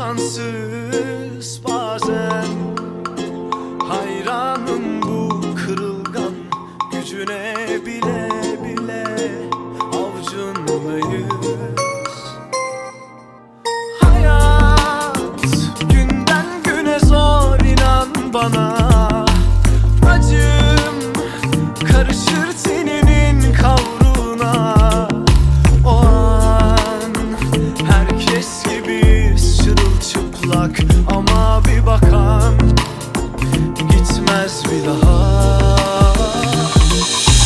insansız bazen. uzak ama bir bakan gitmez bir daha.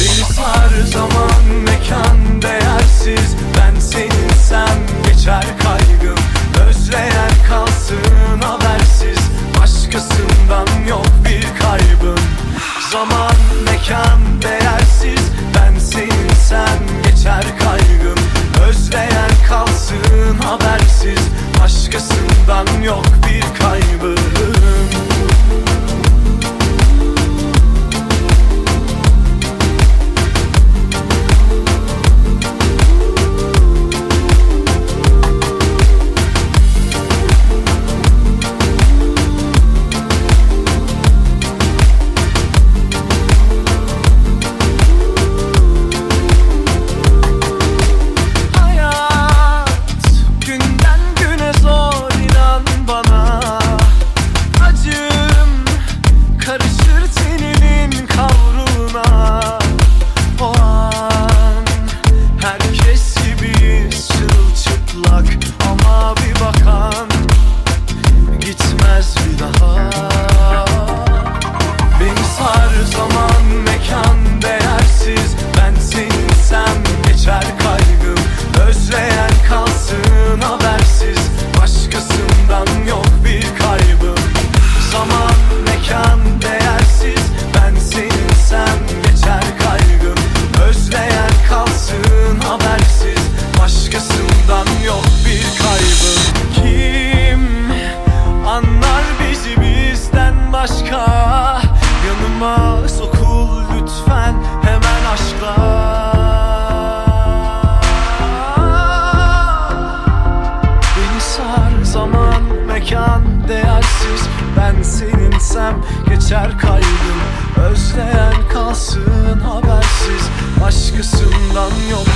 Beni sar zaman mekan değersiz. Ben seninsem geçer kaygım. Özleyen kalsın habersiz. Başkasından yok bir kaybım. Zaman mekan mekan değersiz. Ben seninsem geçer kalbim Özleyen kalsın habersiz. Başkasından yok.